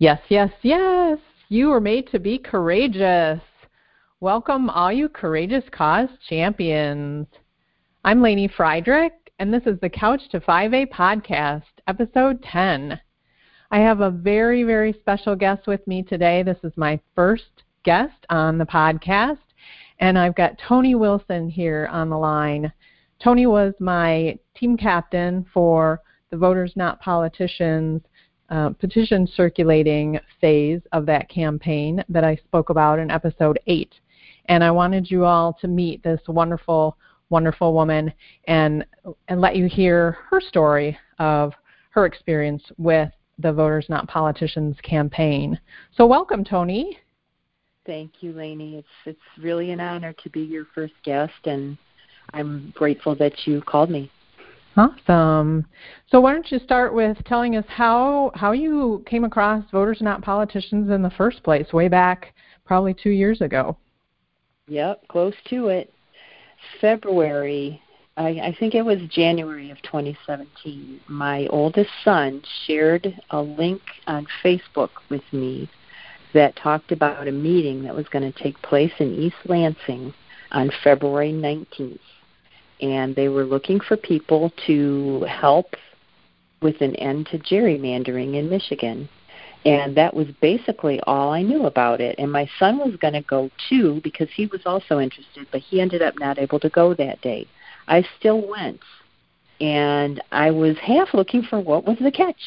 Yes, yes, yes. You were made to be courageous. Welcome, all you courageous cause champions. I'm Lainey Friedrich, and this is the Couch to 5A podcast, episode 10. I have a very, very special guest with me today. This is my first guest on the podcast, and I've got Tony Wilson here on the line. Tony was my team captain for the Voters Not Politicians uh, petition circulating phase of that campaign that I spoke about in episode 8. And I wanted you all to meet this wonderful, wonderful woman and, and let you hear her story of her experience with the Voters Not Politicians campaign. So, welcome, Tony. Thank you, Lainey. It's it's really an honor to be your first guest, and I'm grateful that you called me. Awesome. So why don't you start with telling us how how you came across Voters Not Politicians in the first place, way back probably two years ago. Yep, close to it. February, I, I think it was January of 2017. My oldest son shared a link on Facebook with me that talked about a meeting that was going to take place in East Lansing on February 19th and they were looking for people to help with an end to gerrymandering in Michigan. And that was basically all I knew about it. And my son was going to go too because he was also interested, but he ended up not able to go that day. I still went. And I was half looking for what was the catch.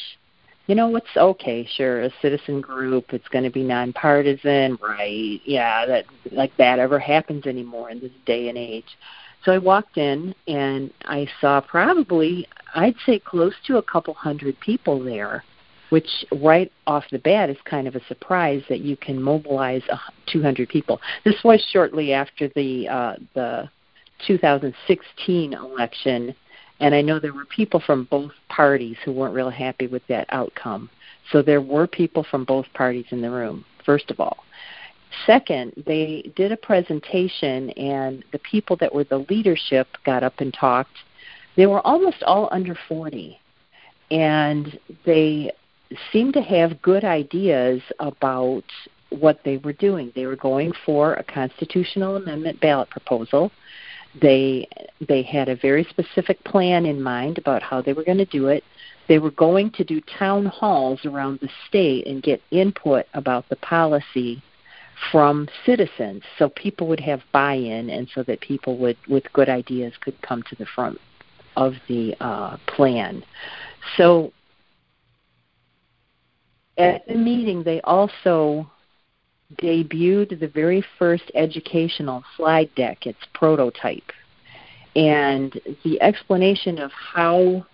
You know, it's okay, sure, a citizen group, it's going to be nonpartisan, right? Yeah, that like that ever happens anymore in this day and age. So I walked in and I saw probably, I'd say close to a couple hundred people there, which right off the bat is kind of a surprise that you can mobilize 200 people. This was shortly after the uh, the 2016 election, and I know there were people from both parties who weren't real happy with that outcome. So there were people from both parties in the room. First of all, Second, they did a presentation, and the people that were the leadership got up and talked. They were almost all under 40, and they seemed to have good ideas about what they were doing. They were going for a constitutional amendment ballot proposal. They they had a very specific plan in mind about how they were going to do it. They were going to do town halls around the state and get input about the policy from citizens so people would have buy-in and so that people would with good ideas could come to the front of the uh, plan. So at the meeting they also debuted the very first educational slide deck its prototype. And the explanation of how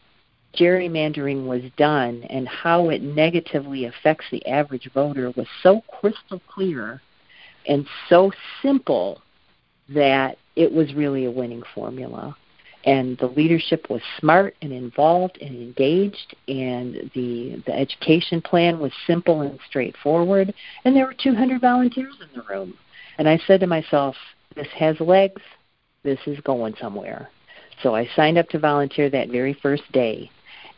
gerrymandering was done and how it negatively affects the average voter was so crystal clear and so simple that it was really a winning formula. And the leadership was smart and involved and engaged, and the the education plan was simple and straightforward. And there were 200 volunteers in the room. And I said to myself, "This has legs. This is going somewhere." So I signed up to volunteer that very first day.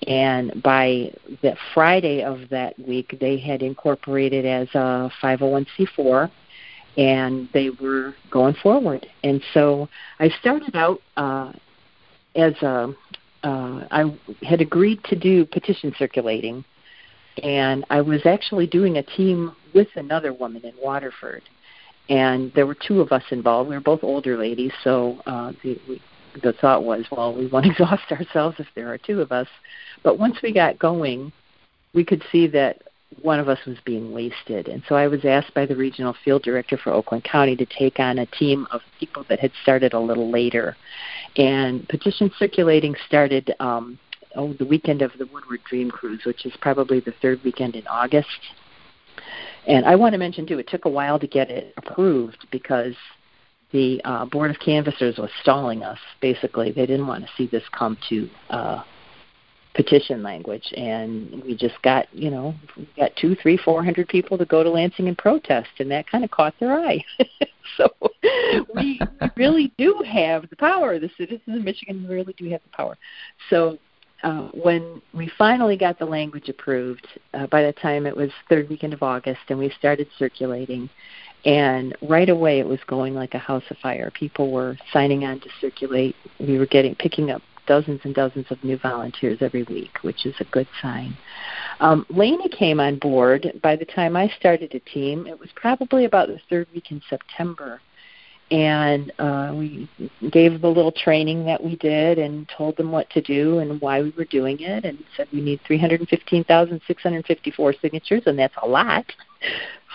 And by the Friday of that week, they had incorporated as a 501c4 and they were going forward. And so I started out uh, as a uh, I had agreed to do petition circulating, and I was actually doing a team with another woman in Waterford, and there were two of us involved. We were both older ladies, so uh, the we, the thought was, well, we won't exhaust ourselves if there are two of us. But once we got going, we could see that one of us was being wasted. And so I was asked by the regional field director for Oakland County to take on a team of people that had started a little later. And petition circulating started um, oh, the weekend of the Woodward Dream Cruise, which is probably the third weekend in August. And I want to mention, too, it took a while to get it approved because the uh, Board of Canvassers was stalling us, basically. They didn't want to see this come to uh, petition language and we just got you know we got two three four hundred people to go to lansing and protest and that kind of caught their eye so we, really do have the power the citizens of michigan really do have the power so uh, when we finally got the language approved, uh, by the time it was third weekend of August, and we started circulating, and right away it was going like a house of fire. People were signing on to circulate. We were getting picking up dozens and dozens of new volunteers every week, which is a good sign. Um, Lainey came on board by the time I started a team. It was probably about the third week in September and uh, we gave the little training that we did and told them what to do and why we were doing it and said we need 315,654 signatures and that's a lot.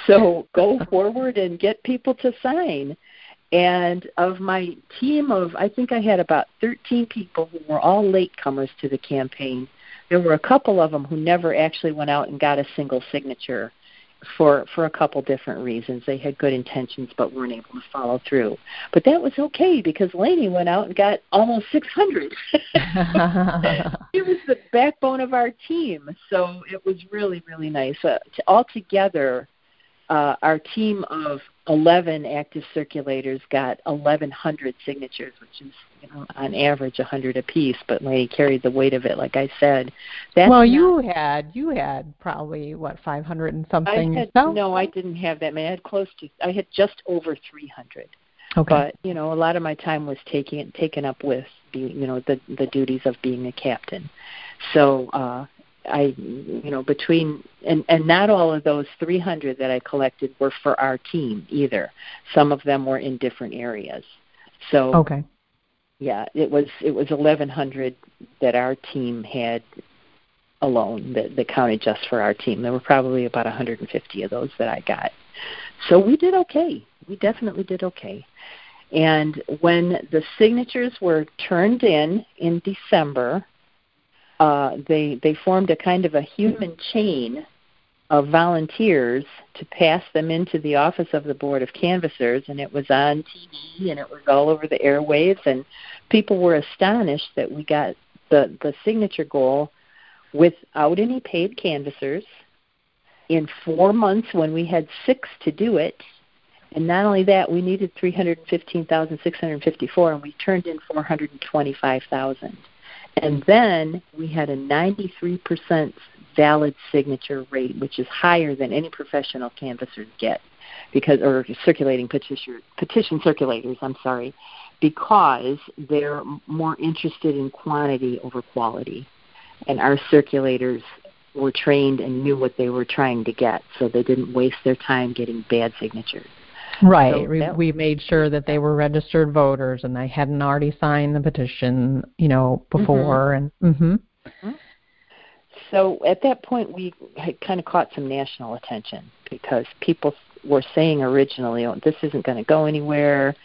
So go forward and get people to sign. And of my team of, I think I had about 13 people who were all latecomers to the campaign. There were a couple of them who never actually went out and got a single signature for for a couple different reasons. They had good intentions but weren't able to follow through. But that was okay because Lainey went out and got almost 600. she was the backbone of our team, so it was really really nice. Uh, to, altogether, uh, our team of 11 active circulators got 1,100 signatures, which is you know on average 100 apiece. But Lainey carried the weight of it, like I said. That's well, you had you had probably what 500 and something. I had, no? no, I didn't have that many. I had close to. I had just over 300. Okay. But you know, a lot of my time was taken taken up with the you know the the duties of being a captain. So uh, I, you know, between and and not all of those 300 that I collected were for our team either. Some of them were in different areas. So okay, yeah, it was it was 1100 that our team had alone that, that counted just for our team. There were probably about 150 of those that I got. So we did okay. We definitely did okay. And when the signatures were turned in in December, uh, they they formed a kind of a human chain of volunteers to pass them into the office of the board of canvassers and it was on TV and it was all over the airwaves and people were astonished that we got the the signature goal without any paid canvassers in 4 months when we had 6 to do it. And not only that we needed 315,654 and we turned in 425,000 and then we had a 93% valid signature rate, which is higher than any professional canvassers get, because or circulating petition petition circulators. I'm sorry, because they're more interested in quantity over quality, and our circulators were trained and knew what they were trying to get, so they didn't waste their time getting bad signatures. Right. So we, we made sure that they were registered voters and they hadn't already signed the petition, you know, mm-hmm. before mm-hmm. and mhm. Mm-hmm. So at that point we had kind of caught some national attention because people were saying originally, "Oh, this isn't going to go anywhere.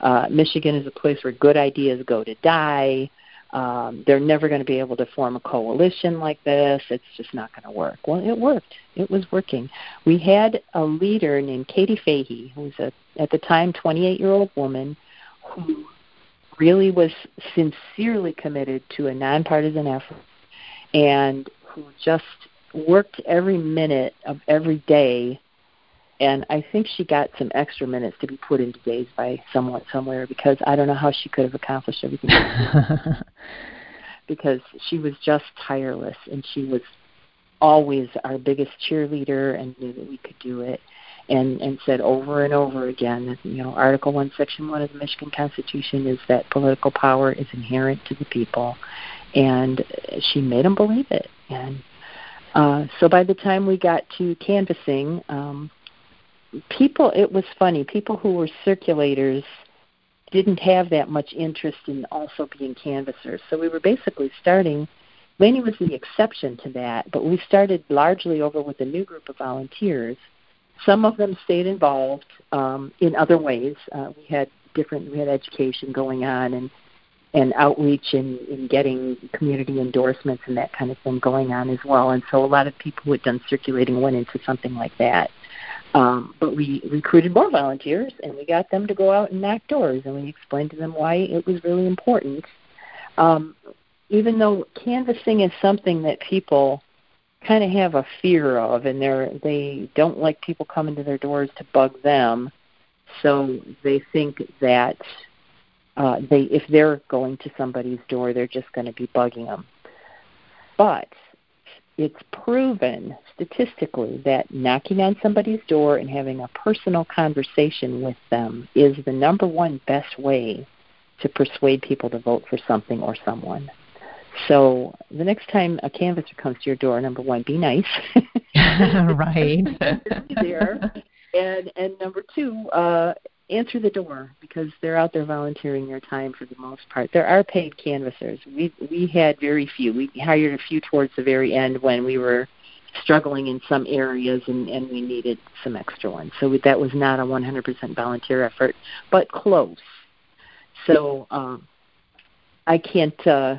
Uh, Michigan is a place where good ideas go to die." Um, they're never going to be able to form a coalition like this. It's just not going to work. Well, it worked. It was working. We had a leader named Katie Fahey, who was a at the time 28 year old woman who really was sincerely committed to a nonpartisan effort and who just worked every minute of every day and I think she got some extra minutes to be put into days by someone somewhere because I don't know how she could have accomplished everything. because she was just tireless and she was always our biggest cheerleader and knew that we could do it and and said over and over again that you know article 1 section 1 of the Michigan Constitution is that political power is inherent to the people and she made them believe it and uh, so by the time we got to canvassing, um, people it was funny people who were circulators didn't have that much interest in also being canvassers so we were basically starting Lainey was the exception to that but we started largely over with a new group of volunteers some of them stayed involved um, in other ways uh, we had different we had education going on and and outreach and, and getting community endorsements and that kind of thing going on as well. And so a lot of people who had done circulating went into something like that. Um, but we recruited more volunteers and we got them to go out and knock doors and we explained to them why it was really important. Um, even though canvassing is something that people kind of have a fear of and they're they don't like people coming to their doors to bug them, so they think that uh, they if they're going to somebody's door, they're just going to be bugging them. but it's proven statistically that knocking on somebody's door and having a personal conversation with them is the number one best way to persuade people to vote for something or someone. So the next time a canvasser comes to your door, number one, be nice. right. be there. And and number two, uh, answer the door because they're out there volunteering their time for the most part. There are paid canvassers. We we had very few. We hired a few towards the very end when we were struggling in some areas and and we needed some extra ones. So that was not a 100% volunteer effort, but close. So um, I can't uh,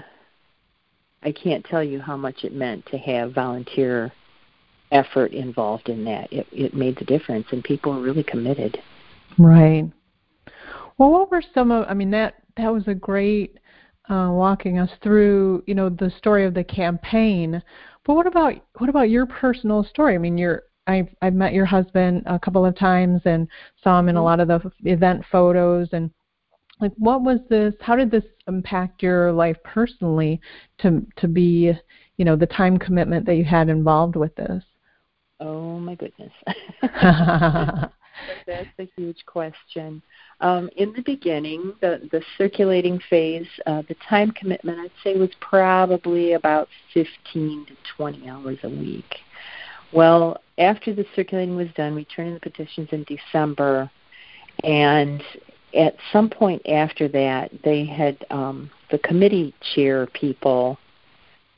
I can't tell you how much it meant to have volunteer effort involved in that. It it made the difference, and people were really committed. Right. Well, what were some of? I mean, that that was a great uh, walking us through, you know, the story of the campaign. But what about what about your personal story? I mean, you're I've I've met your husband a couple of times and saw him in a mm-hmm. lot of the event photos and like what was this how did this impact your life personally to to be you know the time commitment that you had involved with this oh my goodness that's a huge question. Um, in the beginning, the, the circulating phase, uh, the time commitment I'd say was probably about 15 to 20 hours a week. Well, after the circulating was done, we turned in the petitions in December, and at some point after that, they had um, the committee chair people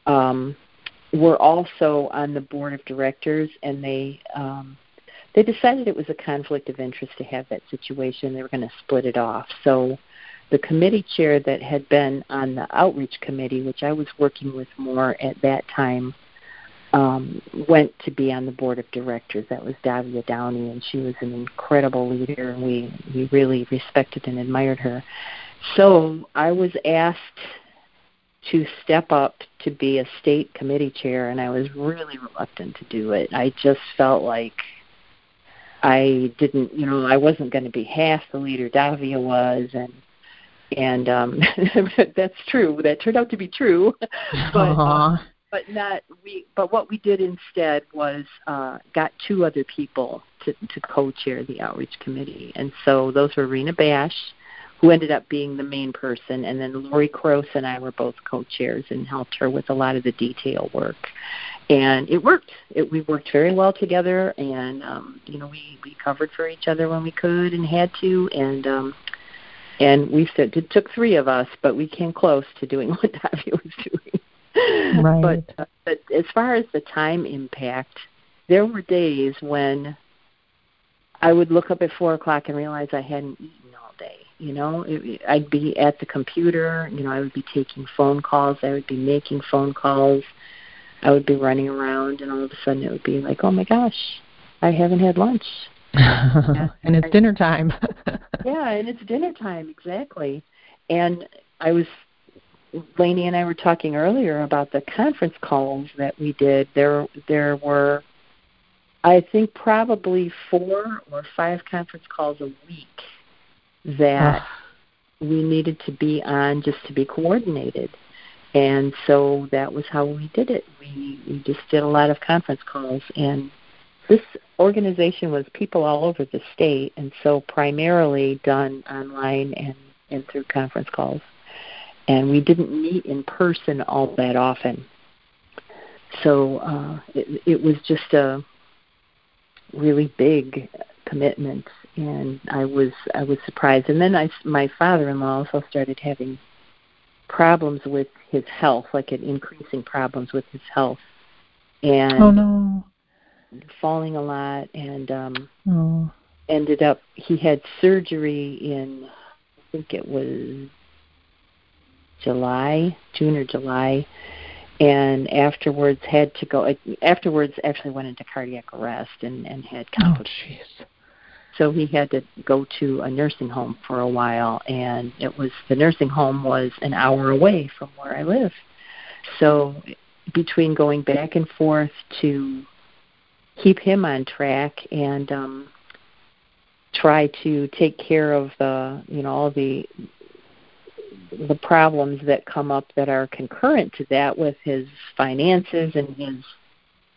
um, were also on the board of directors, and they um, they decided it was a conflict of interest to have that situation. They were going to split it off. So the committee chair that had been on the outreach committee, which I was working with more at that time, um, went to be on the board of directors. That was Davia Downey, and she was an incredible leader, and we we really respected and admired her. So I was asked to step up to be a state committee chair, and I was really reluctant to do it. I just felt like I didn't, you know, I wasn't going to be half the leader Davia was, and and um that's true. That turned out to be true, but uh, but not we. But what we did instead was uh, got two other people to to co-chair the outreach committee, and so those were Rena Bash, who ended up being the main person, and then Lori Cross and I were both co-chairs and helped her with a lot of the detail work and it worked. It, we worked very well together, and um, you know we we covered for each other when we could and had to, and um, and we said it took three of us, but we came close to doing what Davia was doing. Right. but uh, but as far as the time impact, there were days when I would look up at four o'clock and realize I hadn't eaten all day. You know, it, I'd be at the computer. You know, I would be taking phone calls. I would be making phone calls I would be running around, and all of a sudden it would be like, oh my gosh, I haven't had lunch. and it's dinner time. yeah, and it's dinner time exactly. And I was Lainey and I were talking earlier about the conference calls that we did. There there were I think probably four or five conference calls a week that ah. we needed to be on just to be coordinated. And so that was how we did it. We we just did a lot of conference calls and this organization was people all over the state and so primarily done online and, and through conference calls. And we didn't meet in person all that often. So uh, it, it was just a really big commitment and I was I was surprised. And then I my father-in-law also started having problems with his health, like an increasing problems with his health, and oh no, falling a lot, and um, oh. ended up he had surgery in I think it was July, June or July, and afterwards had to go. Afterwards, actually went into cardiac arrest and and had complications. Oh, so he had to go to a nursing home for a while and it was the nursing home was an hour away from where I live. So between going back and forth to keep him on track and um try to take care of the you know all the the problems that come up that are concurrent to that with his finances and his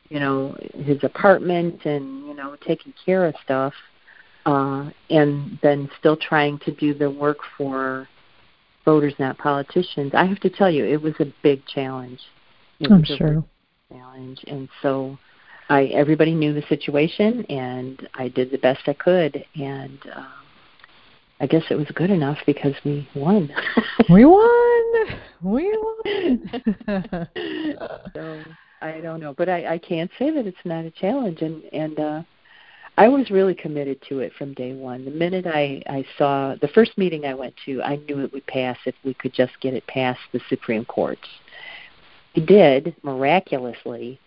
you know his apartment and you know taking care of stuff uh and then still trying to do the work for voters not politicians i have to tell you it was a big challenge it i'm sure challenge and so i everybody knew the situation and i did the best i could and uh, I guess it was good enough because we won. we won. We won. so I don't know, but I, I can't say that it's not a challenge, and and uh, I was really committed to it from day one. The minute I I saw the first meeting I went to, I knew it would pass if we could just get it past the Supreme Court. We did miraculously,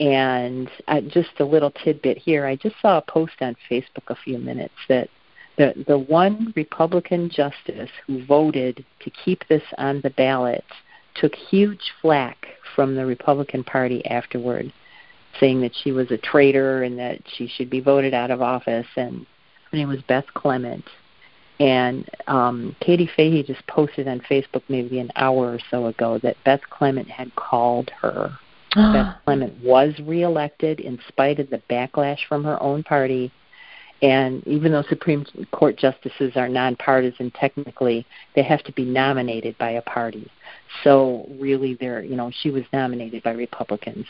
and I, just a little tidbit here. I just saw a post on Facebook a few minutes that the the one Republican justice who voted to keep this on the ballot took huge flack from the Republican Party afterward, saying that she was a traitor and that she should be voted out of office. And her name was Beth Clement. And um, Katie Fahey just posted on Facebook maybe an hour or so ago that Beth Clement had called her. Beth Clement was reelected in spite of the backlash from her own party and even though Supreme Court justices are nonpartisan technically, they have to be nominated by a party. So really, they're you know she was nominated by Republicans,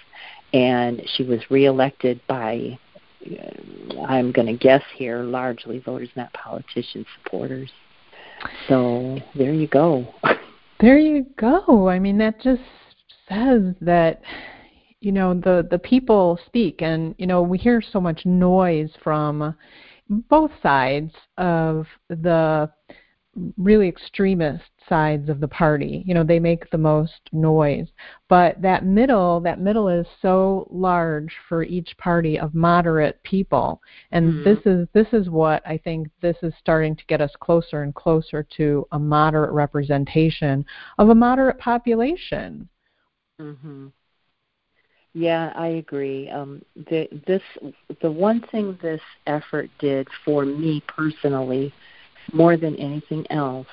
and she was reelected by uh, I'm going to guess here largely voters, not politicians, supporters. So there you go. There you go. I mean, that just says that you know the the people speak and you know we hear so much noise from both sides of the really extremist sides of the party. You know they make the most noise. But that middle that middle is so large for each party of moderate people. And mm-hmm. this is this is what i think this is starting to get us closer and closer to a moderate representation of a moderate population. Mhm yeah, I agree. Um, the, this the one thing this effort did for me personally, more than anything else,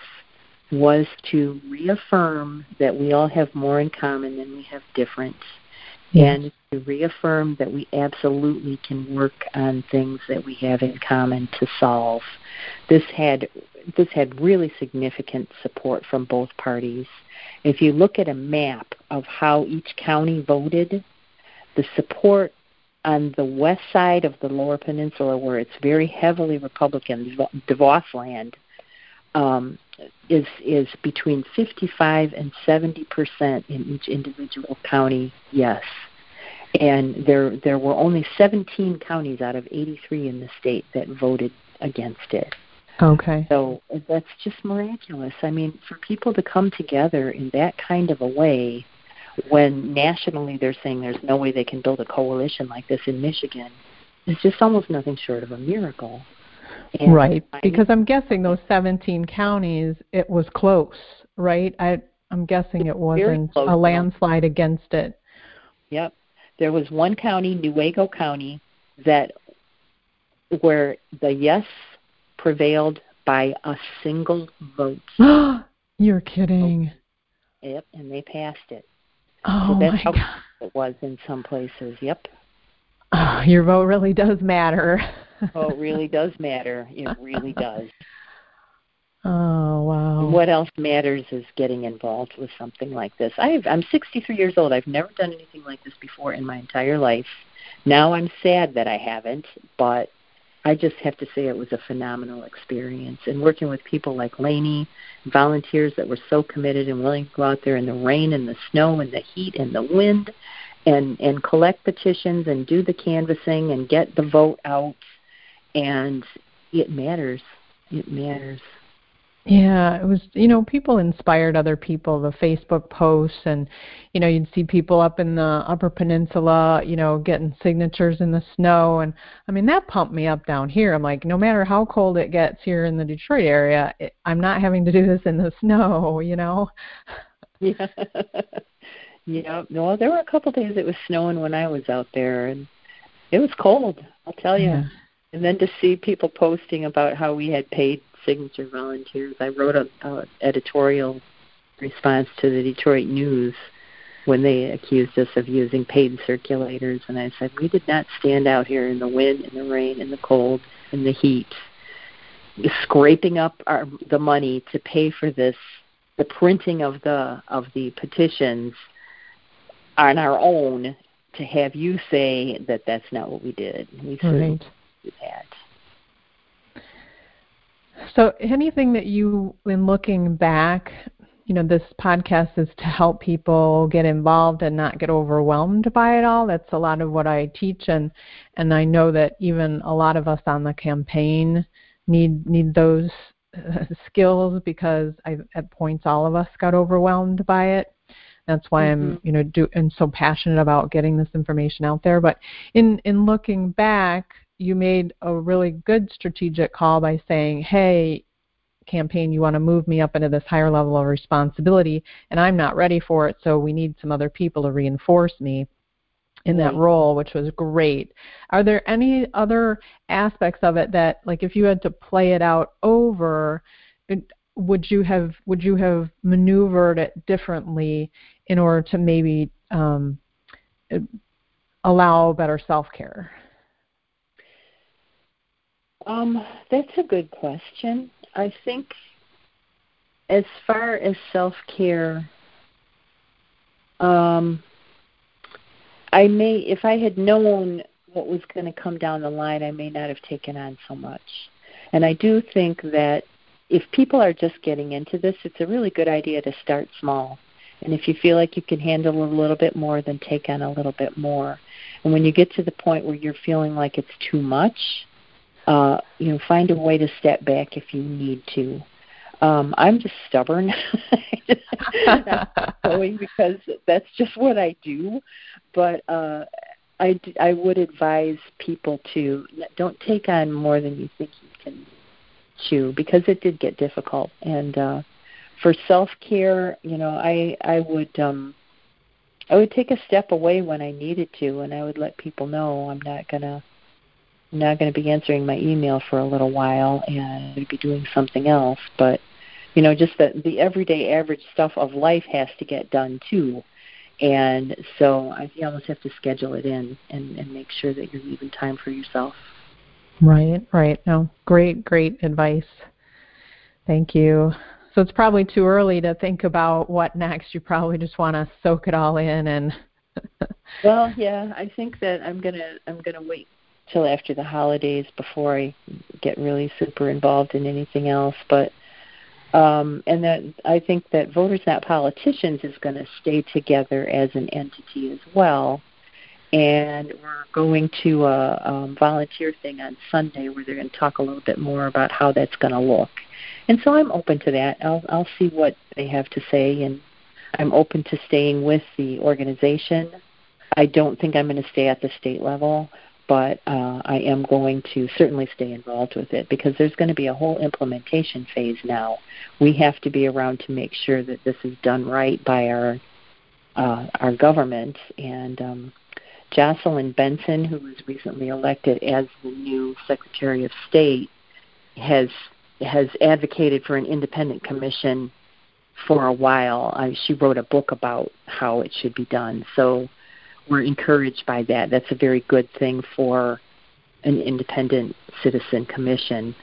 was to reaffirm that we all have more in common than we have different, yes. and to reaffirm that we absolutely can work on things that we have in common to solve. This had this had really significant support from both parties. If you look at a map of how each county voted the support on the west side of the Lower Peninsula, where it's very heavily Republican, DeVos land, um, is is between 55 and 70 percent in each individual county. Yes, and there there were only 17 counties out of 83 in the state that voted against it. Okay. So that's just miraculous. I mean, for people to come together in that kind of a way when nationally they're saying there's no way they can build a coalition like this in Michigan, it's just almost nothing short of a miracle. And right, because I'm guessing those 17 counties, it was close, right? I, I'm guessing it wasn't a landslide against it. Yep, there was one county, Newaygo County, that where the yes prevailed by a single vote. You're kidding. Yep, and they passed it. Oh so that's my how God. it was in some places. Yep. Oh, your vote really does matter. oh, it really does matter. It really does. Oh wow! what else matters is getting involved with something like this. I've, I'm 63 years old. I've never done anything like this before in my entire life. Now I'm sad that I haven't, but I just have to say it was a phenomenal experience. And working with people like Lainey, volunteers that were so committed and willing to go out there in the rain and the snow and the heat and the wind and and collect petitions and do the canvassing and get the vote out and it matters. It matters. Yeah, it was, you know, people inspired other people, the Facebook posts and you know, you'd see people up in the upper peninsula, you know, getting signatures in the snow and I mean, that pumped me up down here. I'm like, no matter how cold it gets here in the Detroit area, it, I'm not having to do this in the snow, you know. Yeah. yeah, no, there were a couple days it was snowing when I was out there and it was cold, I'll tell you. Yeah. And then to see people posting about how we had paid signature volunteers. I wrote a, a editorial response to the Detroit News when they accused us of using paid circulators. And I said, we did not stand out here in the wind, in the rain, in the cold, in the heat, scraping up our, the money to pay for this, the printing of the of the petitions on our own. To have you say that that's not what we did, we right. do that. So, anything that you, in looking back, you know, this podcast is to help people get involved and not get overwhelmed by it all. That's a lot of what I teach, and and I know that even a lot of us on the campaign need need those uh, skills because I, at points all of us got overwhelmed by it. That's why mm-hmm. I'm, you know, do and so passionate about getting this information out there. But in in looking back, you made a really good strategic call by saying, hey, campaign, you want to move me up into this higher level of responsibility, and I'm not ready for it, so we need some other people to reinforce me in that role, which was great. Are there any other aspects of it that, like, if you had to play it out over, would you have would you have maneuvered it differently in order to maybe um, allow better self care? Um, that's a good question. I think as far as self care, um, I may, if I had known what was going to come down the line, I may not have taken on so much. And I do think that if people are just getting into this, it's a really good idea to start small. And if you feel like you can handle a little bit more, then take on a little bit more. And when you get to the point where you're feeling like it's too much, uh, you know, find a way to step back if you need to. Um, I'm just stubborn, Not going because that's just what I do. But uh, I I would advise people to don't take on more than you think you can chew because it did get difficult. And uh, for self care, you know, I I would um, I would take a step away when I needed to, and I would let people know I'm not gonna I'm not going to be answering my email for a little while and be doing something else. But you know, just the the everyday average stuff of life has to get done too. And so I, you almost have to schedule it in and, and make sure that you're leaving time for yourself. Right, right. No, great, great advice. Thank you. So it's probably too early to think about what next. You probably just want to soak it all in and. well, yeah, I think that I'm gonna I'm gonna wait till after the holidays before I get really super involved in anything else. But um, and that I think that Voters Not Politicians is going to stay together as an entity as well. And we're going to a um, volunteer thing on Sunday where they're going to talk a little bit more about how that's going to look. And so I'm open to that. I'll, I'll see what they have to say, and I'm open to staying with the organization. I don't think I'm going to stay at the state level but uh, I am going to certainly stay involved with it because there's going to be a whole implementation phase now. We have to be around to make sure that this is done right by our uh, our government. And um, Jocelyn Benson, who was recently elected as the new Secretary of State, has has advocated for an independent commission for a while. She wrote a book about how it should be done. So we're encouraged by that. That's a very good thing for an independent citizen commission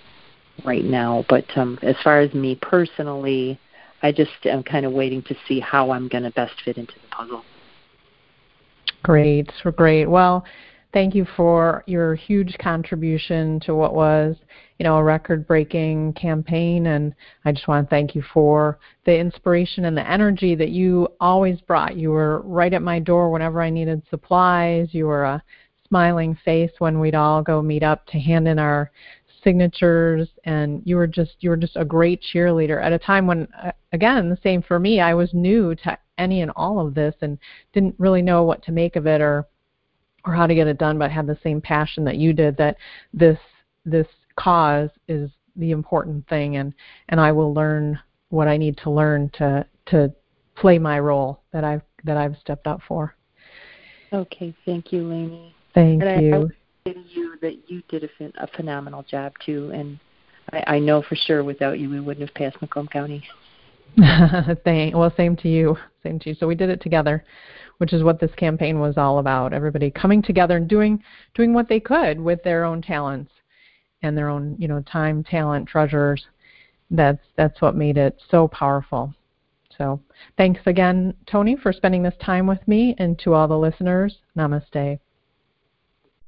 right now. But um, as far as me personally, I just am kind of waiting to see how I'm going to best fit into the puzzle. Great, great. Well, thank you for your huge contribution to what was, you know, a record-breaking campaign and I just want to thank you for the inspiration and the energy that you always brought. You were right at my door whenever I needed supplies. You were a smiling face when we'd all go meet up to hand in our signatures and you were just you were just a great cheerleader at a time when uh, again the same for me I was new to any and all of this and didn't really know what to make of it or or how to get it done, but have the same passion that you did. That this this cause is the important thing, and and I will learn what I need to learn to to play my role that I've that I've stepped up for. Okay, thank you, Lainey. Thank and you. I, I would say to you that you did a, a phenomenal job too, and I, I know for sure without you we wouldn't have passed Macomb County. Thank, well, same to you. Same to you. So we did it together, which is what this campaign was all about. Everybody coming together and doing doing what they could with their own talents and their own, you know, time, talent, treasures. That's that's what made it so powerful. So, thanks again, Tony, for spending this time with me, and to all the listeners, namaste.